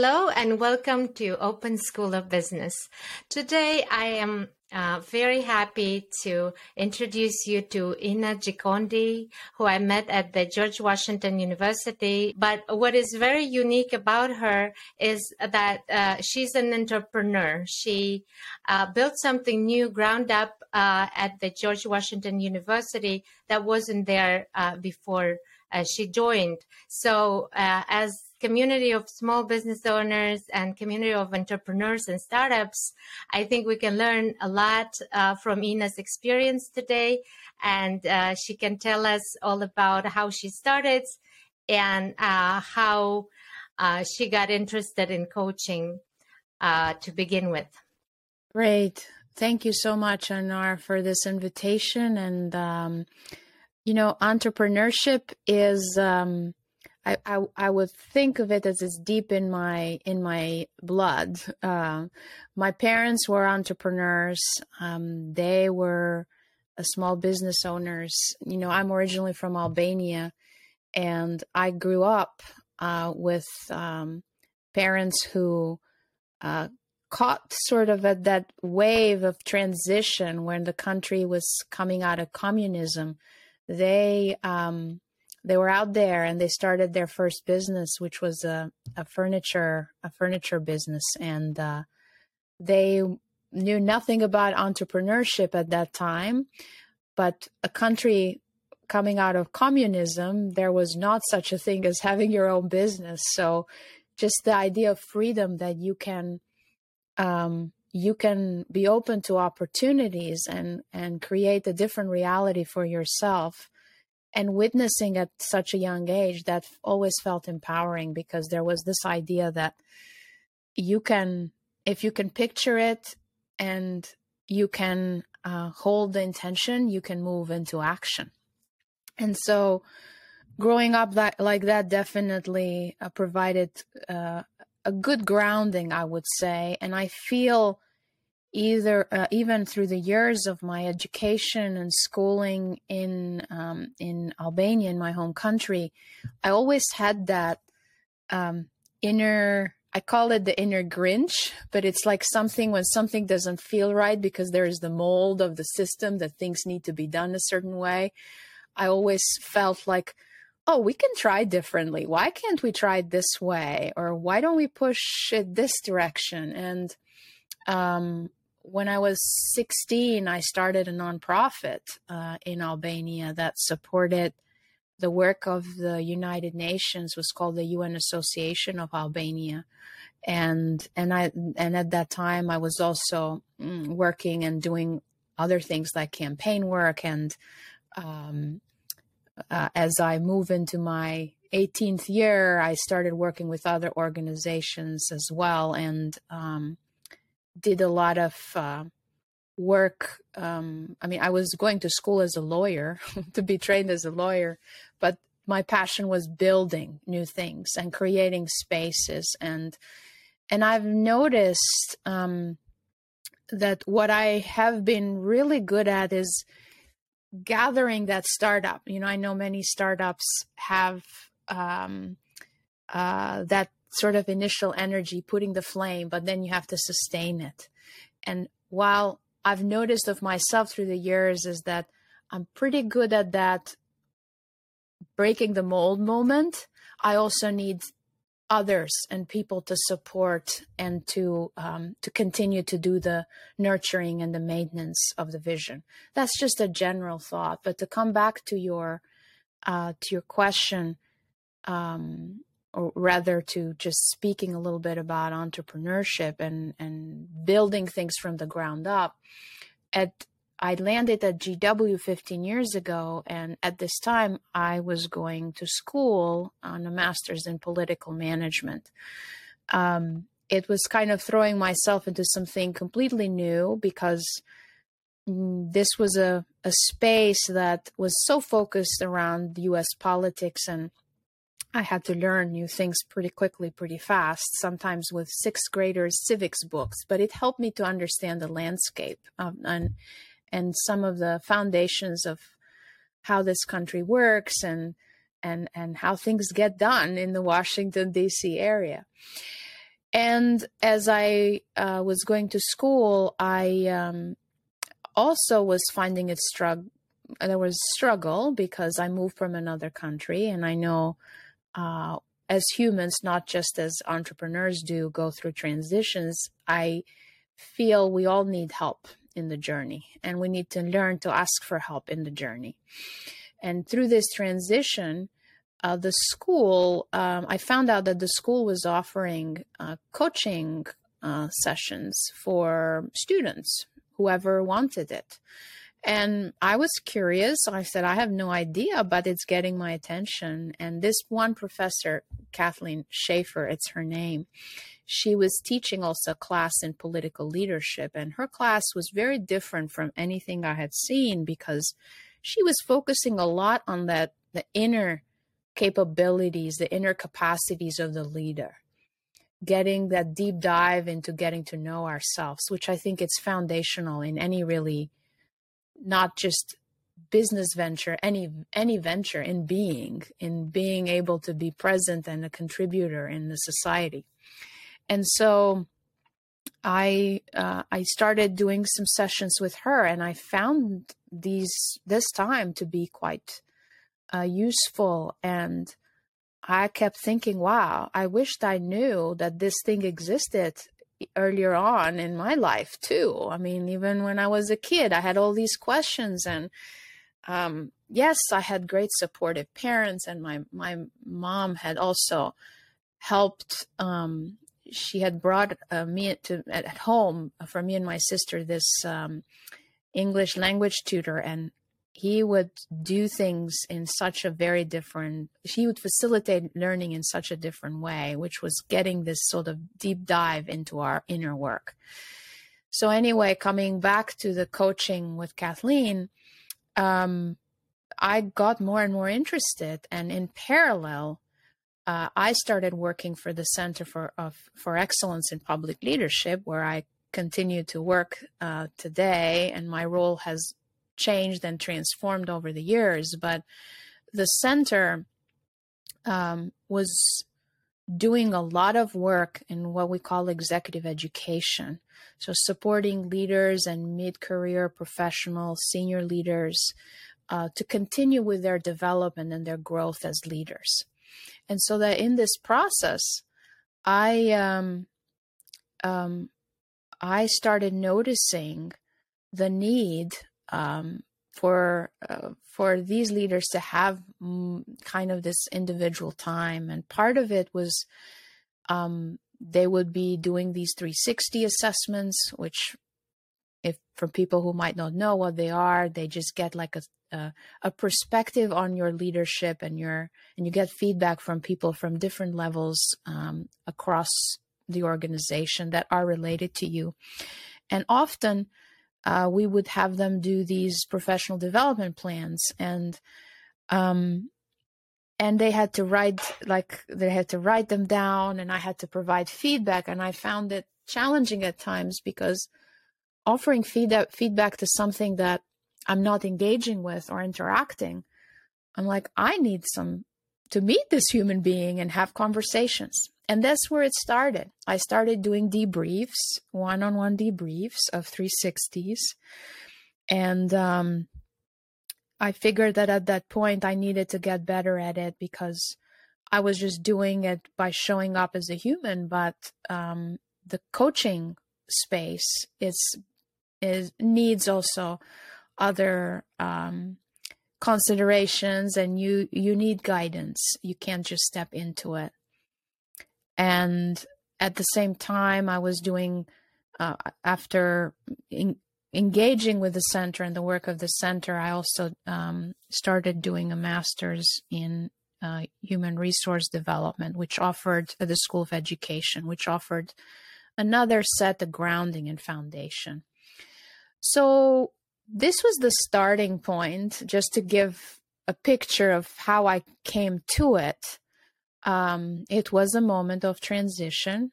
Hello and welcome to Open School of Business. Today I am uh, very happy to introduce you to Ina Gjikondi, who I met at the George Washington University. But what is very unique about her is that uh, she's an entrepreneur. She uh, built something new, ground up uh, at the George Washington University that wasn't there uh, before uh, she joined. So as community of small business owners and community of entrepreneurs and startups, I think we can learn a lot uh, from Ina's experience today. And uh, she can tell us all about how she started and uh, how uh, she got interested in coaching uh, to begin with. Great. Thank you so much, Anar, for this invitation. And, um, you know, entrepreneurship is. Um, I, I, I would think of it as it's deep in my in my blood. Uh, my parents were entrepreneurs. Um, they were uh, small business owners. You know, I'm originally from Albania, and I grew up uh, with um, parents who uh, caught sort of at that wave of transition when the country was coming out of communism. They um, they were out there and they started their first business, which was a, a furniture a furniture business, and uh, they knew nothing about entrepreneurship at that time. But a country coming out of communism, there was not such a thing as having your own business. So, just the idea of freedom that you can um, you can be open to opportunities and and create a different reality for yourself and witnessing at such a young age that always felt empowering because there was this idea that you can if you can picture it and you can uh, hold the intention you can move into action. And so growing up that, like that definitely uh, provided uh, a good grounding i would say. And i feel either uh, even through the years of my education and schooling in um, in Albania, in my home country, I always had that um, inner. I call it the inner Grinch, but it's like something when something doesn't feel right because there is the mold of the system that things need to be done a certain way. I always felt like, oh, we can try differently. Why can't we try this way? Or why don't we push it this direction? And um, when I was 16, I started a nonprofit uh, in Albania that supported the work of the United Nations. was called the UN Association of Albania, and and I and at that time I was also mm, working and doing other things like campaign work and um, uh, as I move into my 18th year, I started working with other organizations as well and. Um, did a lot of uh, work. Um, I mean, I was going to school as a lawyer to be trained as a lawyer, but my passion was building new things and creating spaces and and I've noticed um, that what I have been really good at is gathering that startup. You know, I know many startups have um, uh, that sort of initial energy, putting the flame, but then you have to sustain it. And while I've noticed of myself through the years is that I'm pretty good at that breaking the mold moment. I also need others and people to support and to um, to continue to do the nurturing and the maintenance of the vision. That's just a general thought. But to come back to your uh, to your question, um, or rather to just speaking a little bit about entrepreneurship and and building things from the ground up at I landed at GW 15 years ago, and at this time, I was going to school on a master's in political management. Um, it was kind of throwing myself into something completely new because mm, this was a, a space that was so focused around US politics and I had to learn new things pretty quickly, pretty fast, sometimes with sixth graders civics books, but it helped me to understand the landscape um, and and some of the foundations of how this country works and and and how things get done in the Washington D.C. area. And as I uh, was going to school, I um, also was finding it struggle. There was struggle because I moved from another country, and I know uh, as humans, not just as entrepreneurs do, go through transitions. I feel we all need help in the journey, and we need to learn to ask for help in the journey. And through this transition, uh, the school, um, I found out that the school was offering uh, coaching uh, sessions for students, whoever wanted it. And I was curious. I said, I have no idea, but it's getting my attention. And this one professor, Kathleen Schaefer, it's her name, she was teaching also class in political leadership. And her class was very different from anything I had seen because she was focusing a lot on that the inner capabilities, the inner capacities of the leader, getting that deep dive into getting to know ourselves, which I think it's foundational in any really not just business venture any any venture in being in being able to be present and a contributor in the society and so i uh, i started doing some sessions with her and i found these this time to be quite uh, useful. And I kept thinking, wow, I wished I knew that this thing existed earlier on in my life too. I mean, even when I was a kid, I had all these questions and um, yes, I had great supportive parents, and my my mom had also helped. Um, she had brought uh, me to at home for me and my sister this um, English language tutor, and he would do things in such a very different he would facilitate learning in such a different way which was getting this sort of deep dive into our inner work. So anyway coming back to the coaching with kathleen um, i got more and more interested and in parallel uh, i started working for the center for of, for excellence in public leadership where i continue to work uh, today and my role has changed and transformed over the years, but the center um, was doing a lot of work in what we call executive education. So, supporting leaders and mid career professionals, senior leaders uh, to continue with their development and their growth as leaders. And so, that in this process, I um, um, I started noticing the need um, for uh, for these leaders to have mm, kind of this individual time, and part of it was um, they would be doing these 360 assessments, which, if for people who might not know what they are, they just get like a a, a perspective on your leadership and your and you get feedback from people from different levels um, across the organization that are related to you, and often uh, we would have them do these professional development plans. And um, and they had to write like they had to write them down and i had to provide feedback. And i found it challenging at times because offering feedback feedback to something that i'm not engaging with or interacting i'm like i need some to meet this human being and have conversations and that's where it started. I started doing debriefs, one on one debriefs of 360s. And um, I figured that at that point I needed to get better at it because I was just doing it by showing up as a human. But um, the coaching space is is needs also other um, considerations and you you need guidance you can't just step into it and at the same time i was doing uh, after in, engaging with the center and the work of the center i also um, started doing a master's in uh, human resource development which offered uh, the school of education which offered another set of grounding and foundation. So this was the starting point just to give a picture of how i came to it um, it was a moment of transition.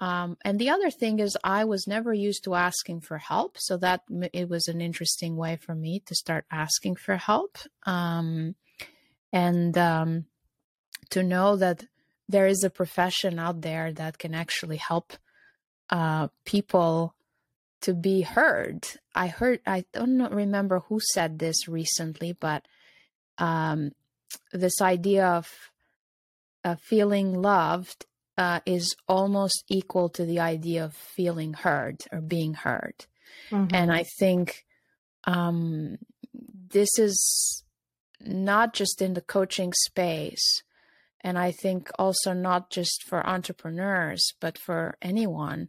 Um, and the other thing is, I was never used to asking for help, so that it was an interesting way for me to start asking for help, um, and um, to know that there is a profession out there that can actually help uh, people to be heard. I heard, I don't remember who said this recently, but um, this idea of uh, feeling loved uh, is almost equal to the idea of feeling heard or being heard. Mm-hmm. And I think um, this is not just in the coaching space, and I think also not just for entrepreneurs, but for anyone.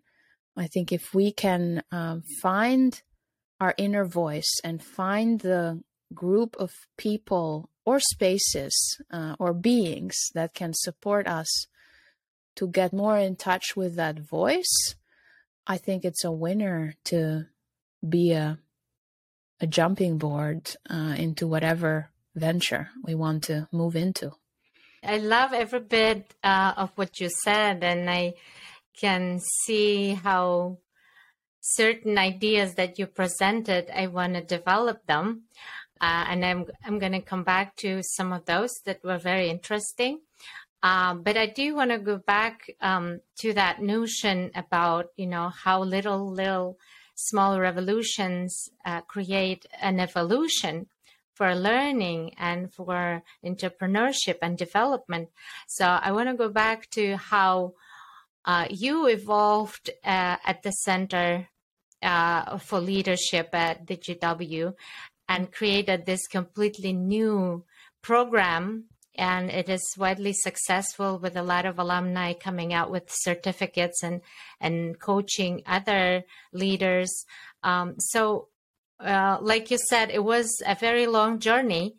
I think if we can um, find our inner voice and find the group of people or spaces uh, or beings that can support us to get more in touch with that voice, I think it's a winner to be a a jumping board uh, into whatever venture we want to move into. I love every bit uh, of what you said, and I can see how certain ideas that you presented, I want to develop them. Uh, and I'm I'm going to come back to some of those that were very interesting. Um, but I do want to go back um, to that notion about you know how little little small revolutions uh, create an evolution for learning and for entrepreneurship and development. So I want to go back to how uh, you evolved uh, at the Center uh, for Leadership at the GW and created this completely new program. And it is widely successful with a lot of alumni coming out with certificates and and coaching other leaders. Um, so uh, like you said it was a very long journey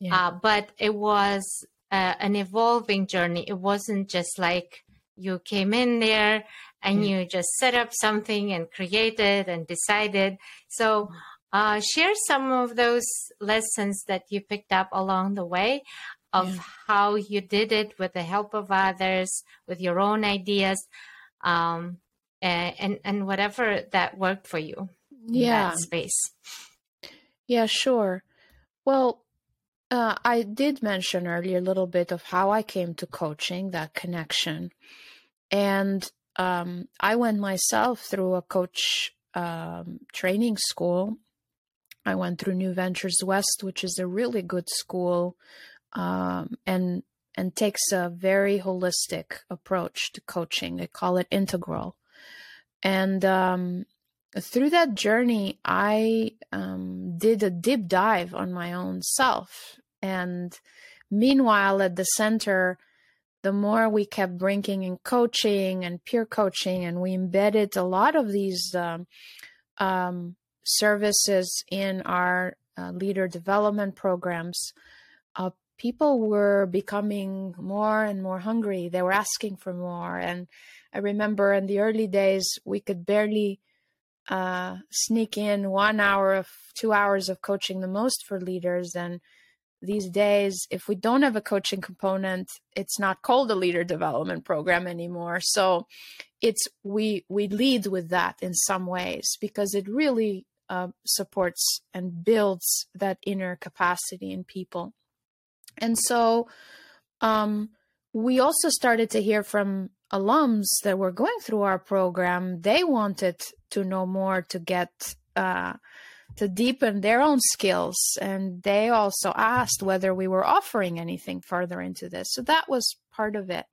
yeah. uh, but it was uh, an evolving journey. It wasn't just like you came in there and you just set up something and created and decided. So uh, share some of those lessons that you picked up along the way of yeah. how you did it with the help of others, with your own ideas, um, and and whatever that worked for you. Yeah, space. Yeah, sure. Well, uh, I did mention earlier a little bit of how I came to coaching, that connection, and um, I went myself through a coach um, training school. I went through New Ventures West, which is a really good school um, and and takes a very holistic approach to coaching. They call it integral. And um, through that journey, I um, did a deep dive on my own self. And meanwhile, at the center, the more we kept bringing in coaching and peer coaching, and we embedded a lot of these um, um, services in our uh, leader development programs, uh, people were becoming more and more hungry. They were asking for more. And I remember in the early days, we could barely uh, sneak in one hour of two hours of coaching the most for leaders. And these days, if we don't have a coaching component, it's not called a leader development program anymore. So it's we we lead with that in some ways because it really uh, supports and builds that inner capacity in people. And so um, we also started to hear from alums that were going through our program. They wanted to know more to get uh, to deepen their own skills. And they also asked whether we were offering anything further into this. So that was part of it,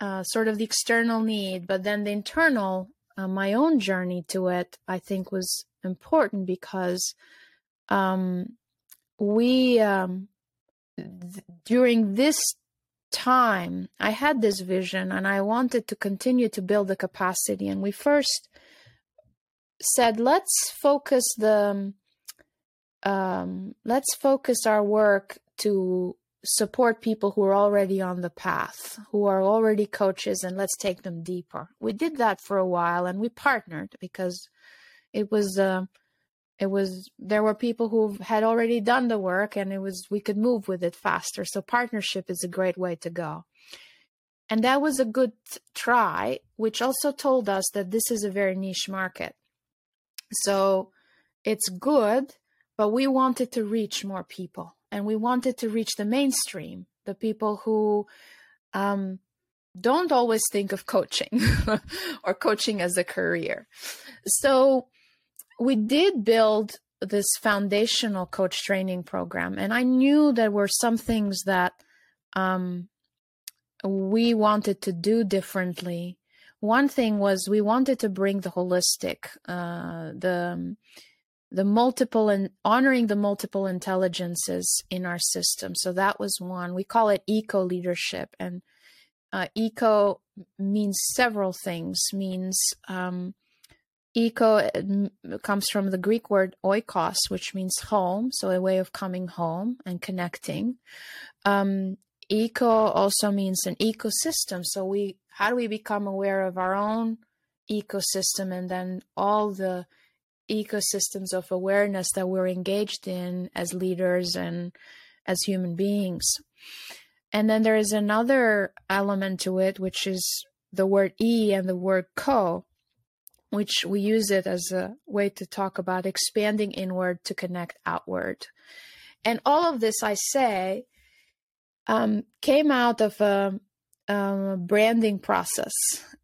uh, sort of the external need. But then the internal, uh, my own journey to it, I think was important because um, we um, during this time, I had this vision and I wanted to continue to build the capacity. And we first said, let's focus the um, let's focus our work to support people who are already on the path, who are already coaches, and let's take them deeper. We did that for a while, and we partnered because it was. Uh, it was there were people who had already done the work and it was we could move with it faster so partnership is a great way to go and that was a good try which also told us that this is a very niche market so it's good but we wanted to reach more people and we wanted to reach the mainstream the people who um, don't always think of coaching or coaching as a career. So we did build this foundational coach training program, and I knew there were some things that um, we wanted to do differently. One thing was we wanted to bring the holistic, uh, the the multiple and honoring the multiple intelligences in our system. So that was one. We call it eco leadership, and uh, eco means several things. Means um, eco uh, comes from the Greek word oikos, which means home, so a way of coming home and connecting. Um, eco also means an ecosystem. So we, how do we become aware of our own ecosystem and then all the ecosystems of awareness that we're engaged in as leaders and as human beings. And then there is another element to it, which is the word e and the word co, which we use it as a way to talk about expanding inward to connect outward. And all of this, I say, um, came out of a, a branding process.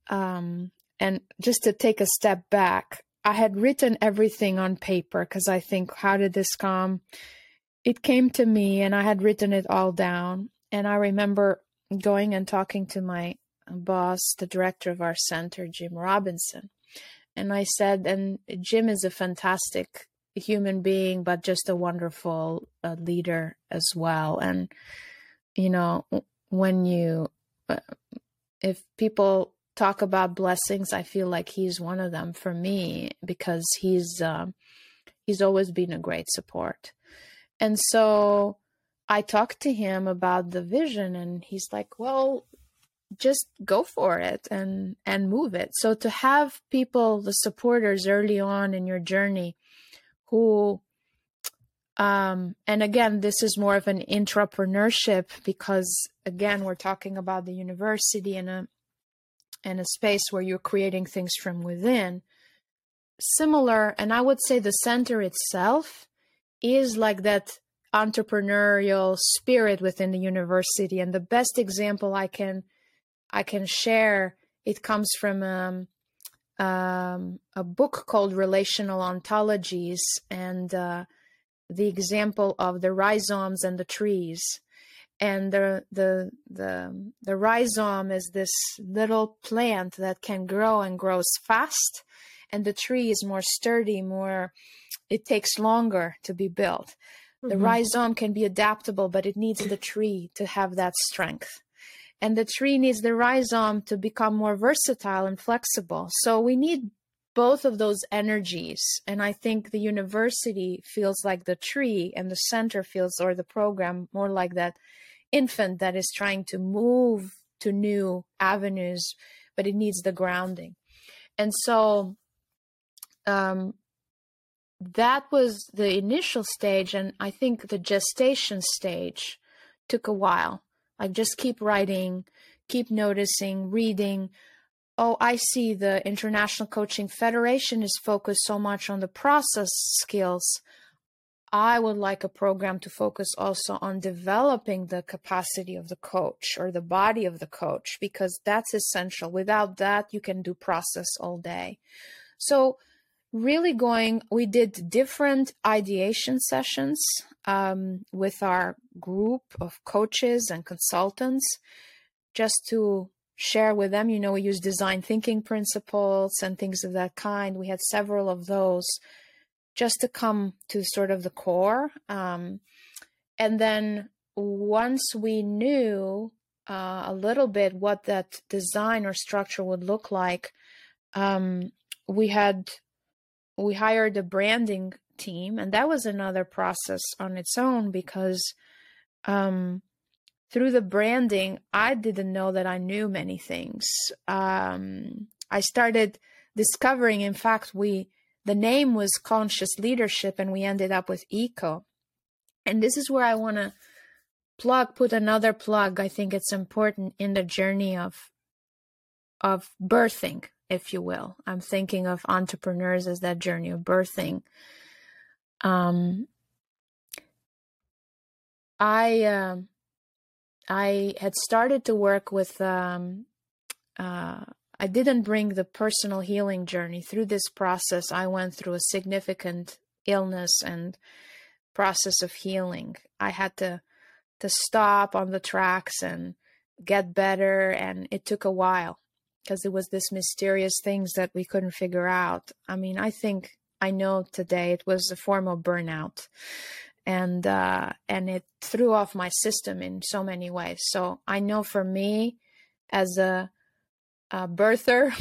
Um, and just to take a step back, I had written everything on paper because I think, how did this come? It came to me and I had written it all down. And I remember going and talking to my boss, the director of our center, Jim Robinson. And I said, and Jim is a fantastic human being, but just a wonderful uh, leader as well. And, you know, when you, uh, if people talk about blessings, I feel like he's one of them for me because he's um, he's always been a great support. And so I talked to him about the vision, and he's like, "Well, just go for it and and move it." So to have people, the supporters early on in your journey, who um, and again, this is more of an entrepreneurship because again, we're talking about the university and a and a space where you're creating things from within. Similar, and I would say the center itself is like that entrepreneurial spirit within the university. And the best example I can I can share it comes from um, um, a book called Relational Ontologies and uh, the example of the rhizomes and the trees. And the the the the rhizome is this little plant that can grow and grows fast. And the tree is more sturdy more it takes longer to be built. Mm-hmm. the rhizome can be adaptable but it needs the tree to have that strength and the tree needs the rhizome to become more versatile and flexible so we need both of those energies and i think the university feels like the tree and the center feels or the program more like that infant that is trying to move to new avenues, but it needs the grounding. And so um, that was the initial stage. And I think the gestation stage took a while. Like just keep writing, keep noticing, reading. Oh, I see the International Coaching Federation is focused so much on the process skills. I would like a program to focus also on developing the capacity of the coach or the body of the coach because that's essential. Without that, you can do process all day. So, really going, we did different ideation sessions um, with our group of coaches and consultants just to share with them. You know, we use design thinking principles and things of that kind. We had several of those just to come to sort of the core. Um, and then once we knew uh, a little bit what that design or structure would look like, um, we had we hired a branding team, and that was another process on its own because um, through the branding, I didn't know that I knew many things. Um, I started discovering, in fact, we the name was conscious leadership and we ended up with eco. And this is where i want to plug put another plug. I think it's important in the journey of of birthing if you will i'm thinking of entrepreneurs as that journey of birthing um i um i had started to work with um uh, I didn't bring the personal healing journey through this process. I went through a significant illness and process of healing. I had to to stop on the tracks and get better, and it took a while because it was this mysterious things that we couldn't figure out. I mean, I think I know today it was a form of burnout, and uh, and it threw off my system in so many ways. So I know for me, as a, a birther,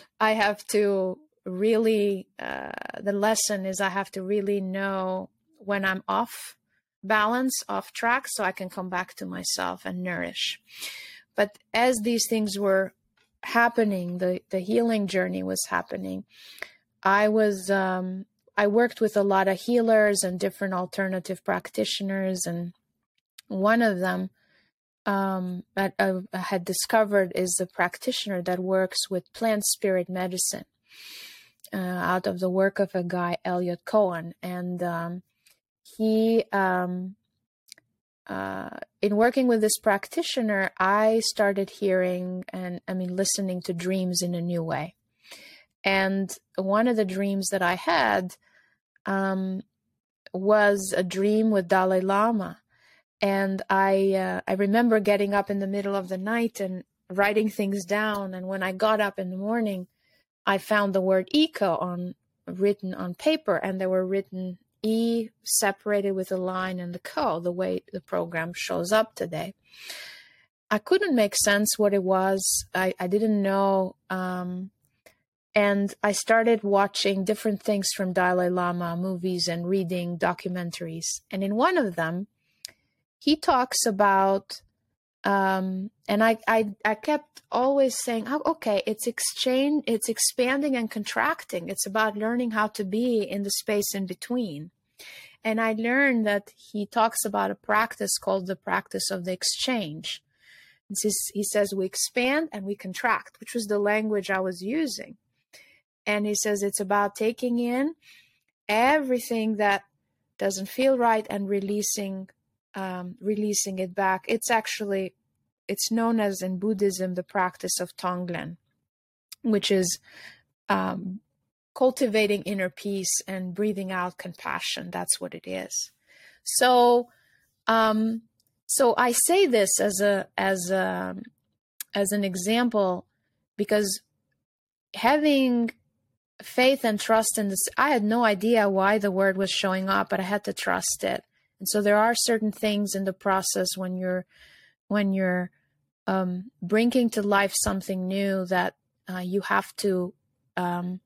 I have to really. Uh, the lesson is I have to really know when I'm off balance, off track, so I can come back to myself and nourish. But as these things were happening, the the healing journey was happening. I was um, I worked with a lot of healers and different alternative practitioners, and one of them um, that I had discovered is a practitioner that works with plant spirit medicine uh, out of the work of a guy Eliot Cowan, and um, he um, uh, in working with this practitioner, I started hearing and I mean listening to dreams in a new way. And one of the dreams that I had um, was a dream with Dalai Lama, and I uh, I remember getting up in the middle of the night and writing things down. And when I got up in the morning, I found the word eco on written on paper, and they were written E separated with a line and the co, the way the program shows up today. I couldn't make sense what it was. I, I didn't know. Um, and I started watching different things from Dalai Lama movies and reading documentaries. And in one of them, he talks about, um, and I, I, I kept always saying, oh, okay, it's exchange, it's expanding and contracting. It's about learning how to be in the space in between. And I learned that he talks about a practice called the practice of the exchange. This, He says we expand and we contract, which was the language I was using. And he says it's about taking in everything that doesn't feel right and releasing um, releasing it back. It's actually it's known as in Buddhism the practice of Tonglen, which is um, cultivating inner peace and breathing out compassion. That's what it is. So, um, so I say this as a as a as an example because having faith and trust in this, I had no idea why the word was showing up, but I had to trust it. And so there are certain things in the process when you're when you're um, bringing to life something new that uh, you have to um,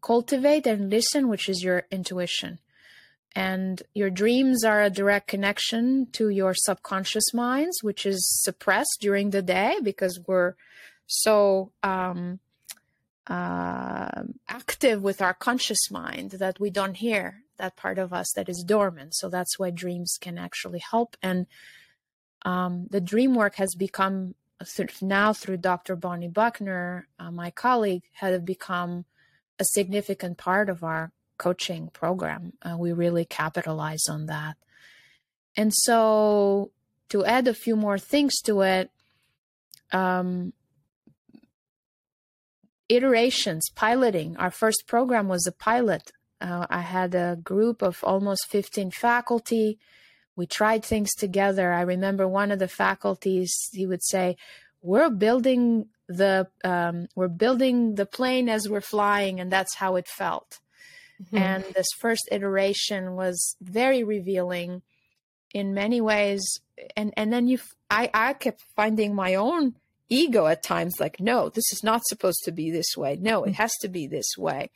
cultivate and listen, which is your intuition. And your dreams are a direct connection to your subconscious minds, which is suppressed during the day because we're so um, uh, active with our conscious mind that we don't hear that part of us that is dormant. So that's why dreams can actually help. And um, the dream work has become now through Dr. Bonnie Buckner, uh, my colleague, had become a significant part of our coaching program. Uh, we really capitalize on that. And so, to add a few more things to it, um, iterations, piloting. Our first program was a pilot. Uh, I had a group of almost 15 faculty. We tried things together. I remember one of the faculties, he would say, We're building the um, we're building the plane as we're flying and that's how it felt mm-hmm. and this first iteration was very revealing in many ways and and then you i i kept finding my own ego at times like no this is not supposed to be this way no it has to be this way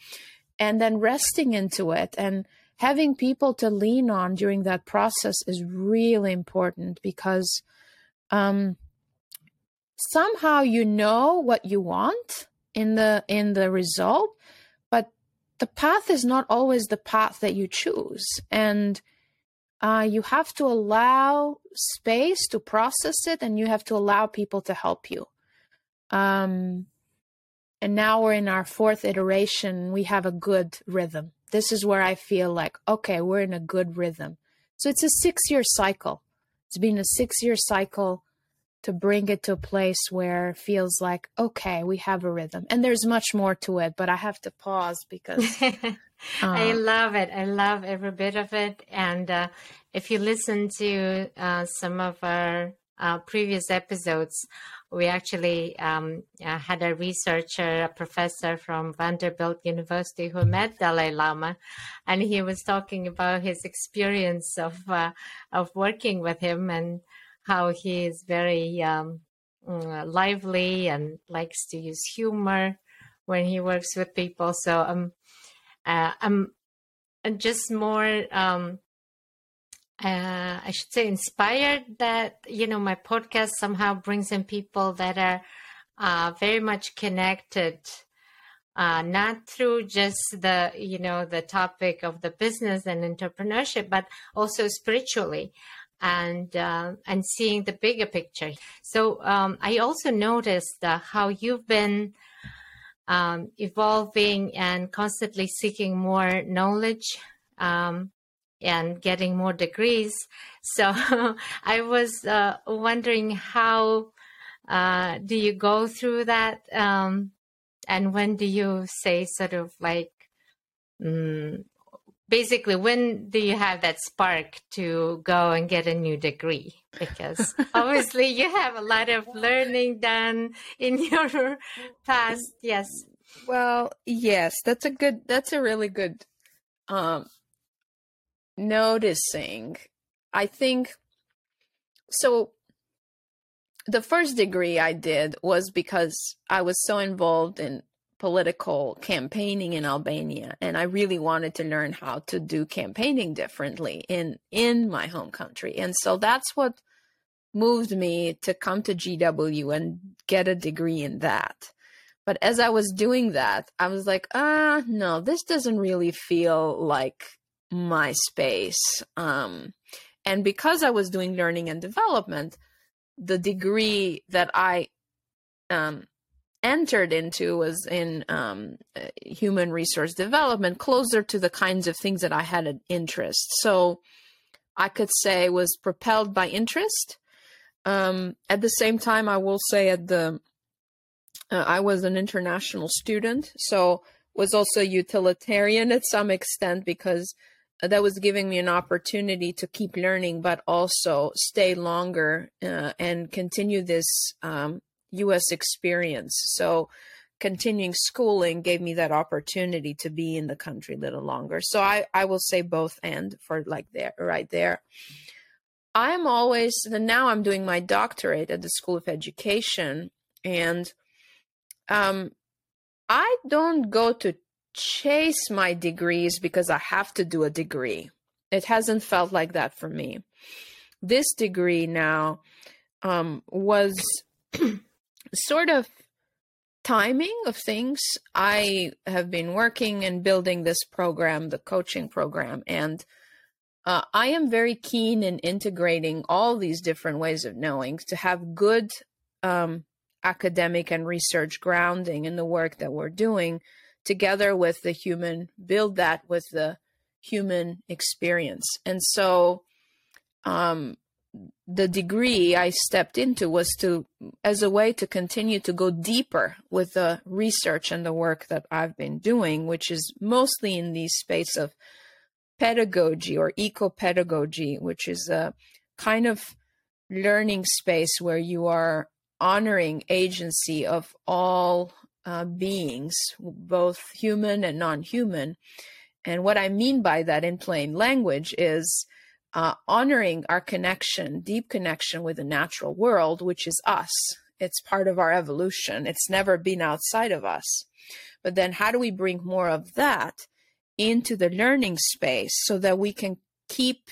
and then resting into it. And having people to lean on during that process is really important because um somehow you know what you want in the in the result but the path is not always the path that you choose. And uh, you have to allow space to process it and you have to allow people to help you. Um, and now we're in our fourth iteration. We have a good rhythm. This is where i feel like okay we're in a good rhythm. So it's a six year cycle. It's been a six year cycle to bring it to a place where it feels like okay we have a rhythm. And there's much more to it but i have to pause because uh, i love it. I love every bit of it. And uh, if you listen to uh, some of our uh, previous episodes we actually um, uh, had a researcher, a professor from Vanderbilt University who met Dalai Lama, and he was talking about his experience of uh, of working with him and how he is very um, mm, lively and likes to use humor when he works with people. So um, uh, I'm just more um, uh, I should say, inspired that, you know, my podcast somehow brings in people that are uh, very much connected, uh, not through just the, you know, the topic of the business and entrepreneurship, but also spiritually and uh, and seeing the bigger picture. So um, I also noticed uh, how you've been um, evolving and constantly seeking more knowledge. Um, and getting more degrees. So I was uh, wondering how uh, do you go through that, um, and when do you say sort of like, um, basically, when do you have that spark to go and get a new degree? Because obviously you have a lot of learning done in your past. Yes. Well, yes, that's a good. That's a really good um, noticing, I think so. The first degree I did was because I was so involved in political campaigning in Albania and I really wanted to learn how to do campaigning differently in in my home country. And so that's what moved me to come to GW and get a degree in that. But as I was doing that, I was like, ah, no, this doesn't really feel like my space. Um, and because I was doing learning and development, the degree that I um, entered into was in um, uh, human resource development, closer to the kinds of things that I had an interest. So I could say was propelled by interest. Um, at the same time, I will say at the uh, I was an international student, so was also utilitarian at some extent because that was giving me an opportunity to keep learning, but also stay longer uh, and continue this um, U.S. experience. So, continuing schooling gave me that opportunity to be in the country a little longer. So, I I will say both and for like there right there. I'm always and now I'm doing my doctorate at the School of Education, and um, I don't go to chase my degrees because I have to do a degree. It hasn't felt like that for me. This degree now um, was sort of timing of things. I have been working and building this program, the coaching program, and uh, I am very keen in integrating all these different ways of knowing to have good um, academic and research grounding in the work that we're doing together with the human, build that with the human experience. And so um, the degree I stepped into was to as a way to continue to go deeper with the research and the work that I've been doing, which is mostly in the space of pedagogy or eco pedagogy, which is a kind of learning space where you are honoring agency of all uh, beings, both human and non human. And what I mean by that in plain language is uh, honoring our connection, deep connection with the natural world, which is us. It's part of our evolution, it's never been outside of us. But then, how do we bring more of that into the learning space so that we can keep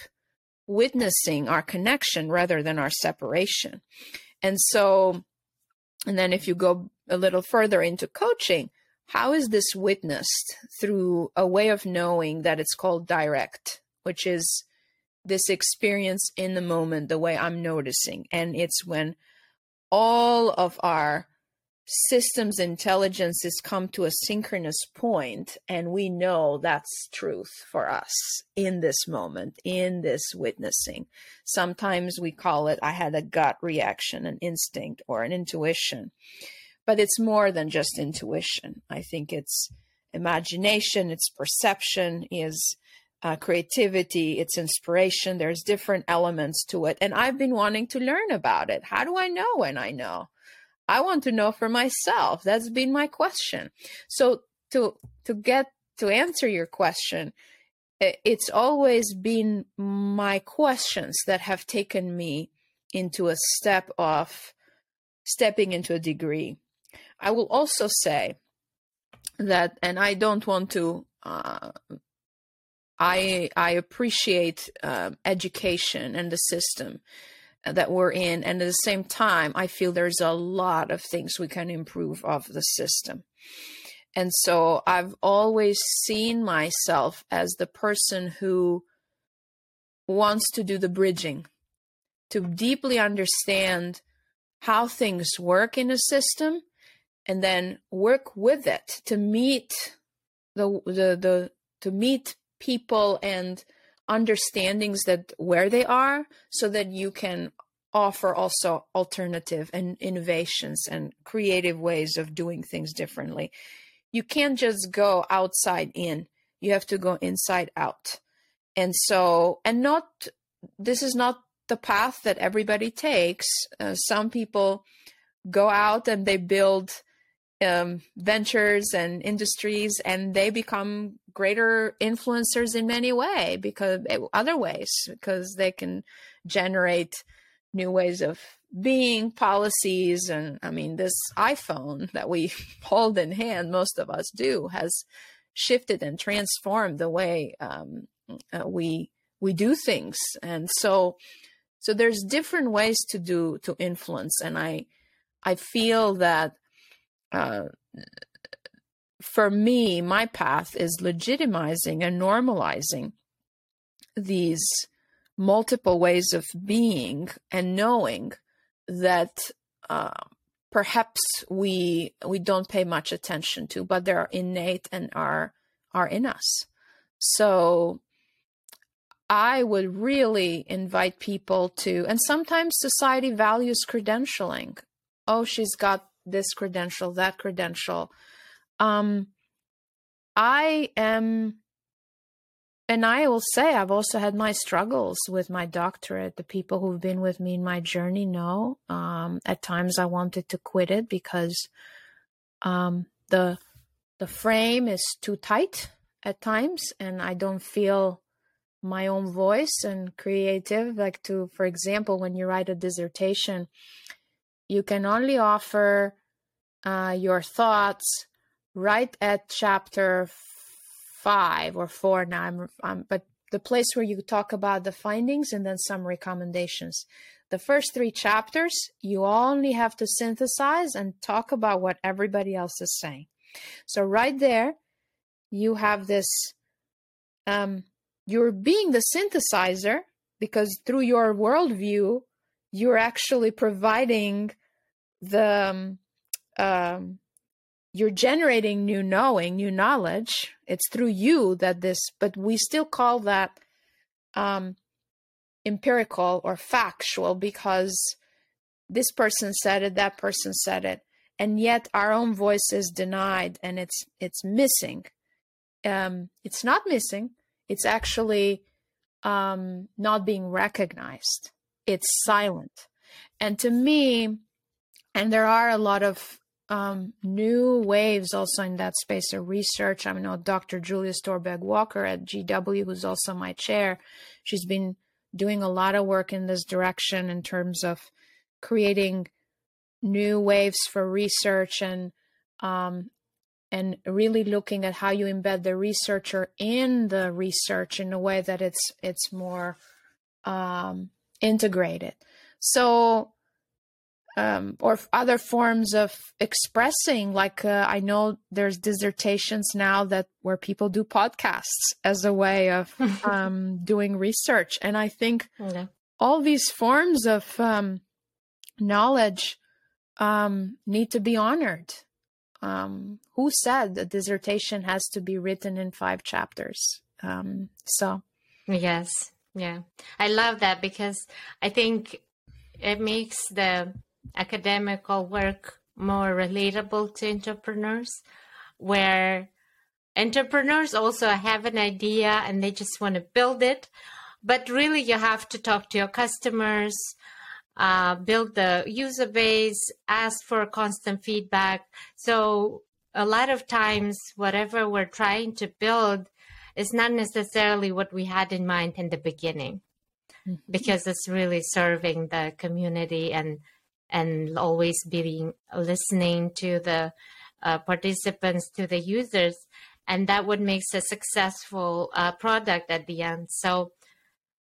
witnessing our connection rather than our separation? And so, and then if you go a little further into coaching, how is this witnessed through a way of knowing that it's called direct, which is this experience in the moment, the way I'm noticing. And it's when all of our systems intelligence has come to a synchronous point and we know that's truth for us in this moment in this witnessing sometimes we call it i had a gut reaction an instinct or an intuition but it's more than just intuition i think it's imagination it's perception is uh, creativity it's inspiration there's different elements to it and i've been wanting to learn about it how do i know when i know I want to know for myself. That's been my question. So to to get to answer your question, it's always been my questions that have taken me into a step of stepping into a degree. I will also say that, and I don't want to. Uh, I I appreciate uh, education and the system that we're in and at the same time i feel there's a lot of things we can improve of the system and so i've always seen myself as the person who wants to do the bridging to deeply understand how things work in a system and then work with it to meet the the, the to meet people and understandings that where they are so that you can offer also alternative and innovations and creative ways of doing things differently. You can't just go outside in. You have to go inside out. And so and not this is not the path that everybody takes. Uh, some people go out and they build um, ventures and industries and they become greater influencers in many way because eh, other ways because they can generate new ways of being policies and i mean this iphone that we hold in hand most of us do has shifted and transformed the way um, uh, we we do things. And so so there's different ways to do to influence. And i i feel that uh, for me, my path is legitimizing and normalizing these multiple ways of being and knowing that uh, perhaps we we don't pay much attention to, but they're innate and are are in us. So I would really invite people to, and sometimes society values credentialing. Oh, she's got this credential, that credential. Um, I am, and I will say, I've also had my struggles with my doctorate. The people who've been with me in my journey know. Um, at times, I wanted to quit it because um, the the frame is too tight at times, and I don't feel my own voice and creative. Like to, for example, when you write a dissertation, you can only offer uh, your thoughts right at chapter five or four now. I'm, I'm, but the place where you talk about the findings and then some recommendations. The first three chapters, you only have to synthesize and talk about what everybody else is saying. So, right there, you have this um, you're being the synthesizer because through your worldview, you're actually providing the um, um, you're generating new knowing, new knowledge. It's through you that this, but we still call that um, empirical or factual because this person said it, that person said it, and yet our own voice is denied and it's it's missing. Um, it's not missing. It's actually um, not being recognized. It's silent, and to me, and there are a lot of um, new waves also in that space of research. I know Dr. Julia Storberg Walker at GW, who's also my chair, she's been doing a lot of work in this direction in terms of creating new waves for research and um, and really looking at how you embed the researcher in the research in a way that it's it's more um, integrated. So um, or other forms of expressing like uh, i know there's dissertations now that where people do podcasts as a way of um, doing research and i think all these forms of um, knowledge um, need to be honored. Um, who said a dissertation has to be written in five chapters? Um, so, yes, yeah, I love that because I think it makes the academical work more relatable to entrepreneurs, where entrepreneurs also have an idea and they just want to build it. But really, you have to talk to your customers, uh, build the user base, ask for constant feedback. So, a lot of times, whatever we're trying to build is not necessarily what we had in mind in the beginning mm-hmm. because it's really serving the community and and always being listening to the uh, participants to the users and that what makes a successful uh, product at the end so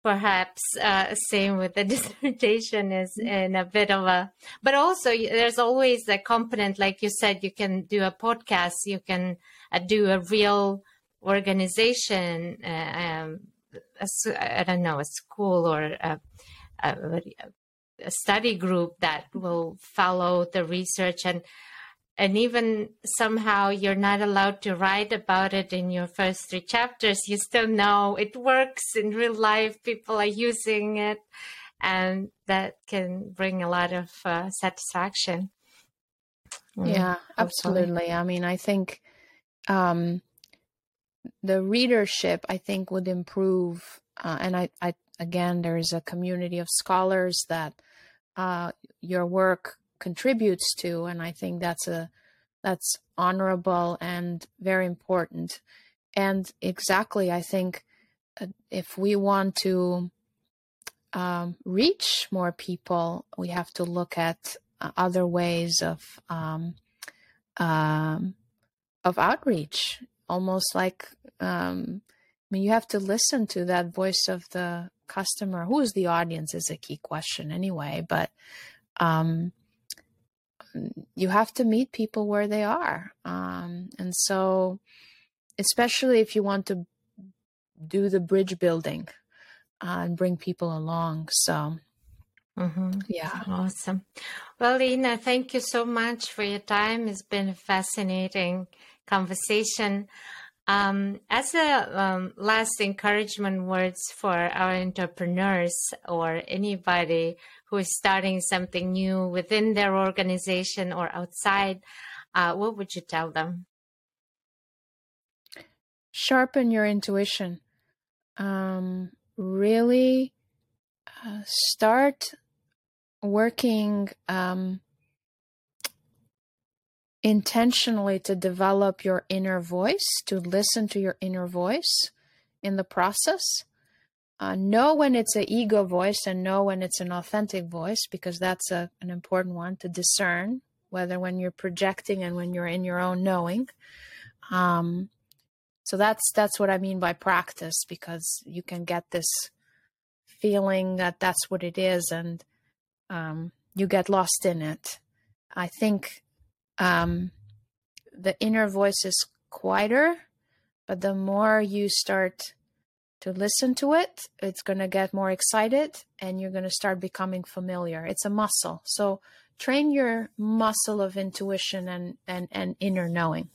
perhaps uh, same with the dissertation is mm-hmm. in a bit of a but also there's always a component like you said you can do a podcast you can uh, do a real organization uh, um, I don't know a school or a, a, a study group that will follow the research and and even somehow you're not allowed to write about it in your first three chapters. You still know it works in real life. People are using it and that can bring a lot of uh, satisfaction. Mm, yeah absolutely. I mean i think um, the readership i think would improve uh, and I, I again there's a community of scholars that uh, your work contributes to and i think that's a that's honorable and very important. And exactly i think uh, if we want to um, reach more people we have to look at uh, other ways of um, um, of outreach almost like um, i mean you have to listen to that voice of the customer who is the audience is a key question anyway but um, you have to meet people where they are. Um, and so, especially if you want to do the bridge building uh, and bring people along. So, mm-hmm. yeah. Awesome. Well, Ina, thank you so much for your time. It's been fascinating conversation. Um, as a um, last encouragement words for our entrepreneurs or anybody who is starting something new within their organization or outside, uh, what would you tell them? Sharpen your intuition. Um, really uh, start working um, intentionally to develop your inner voice, to listen to your inner voice in the process. Uh, know when it's an ego voice and know when it's an authentic voice because that's a, an important one to discern whether when you're projecting and when you're in your own knowing. Um, so that's that's what i mean by practice because you can get this feeling that that's what it is and um, you get lost in it. I think um, the inner voice is quieter but the more you start to listen to it, it's going to get more excited and you're going to start becoming familiar. It's a muscle. So train your muscle of intuition and, and, and inner knowing.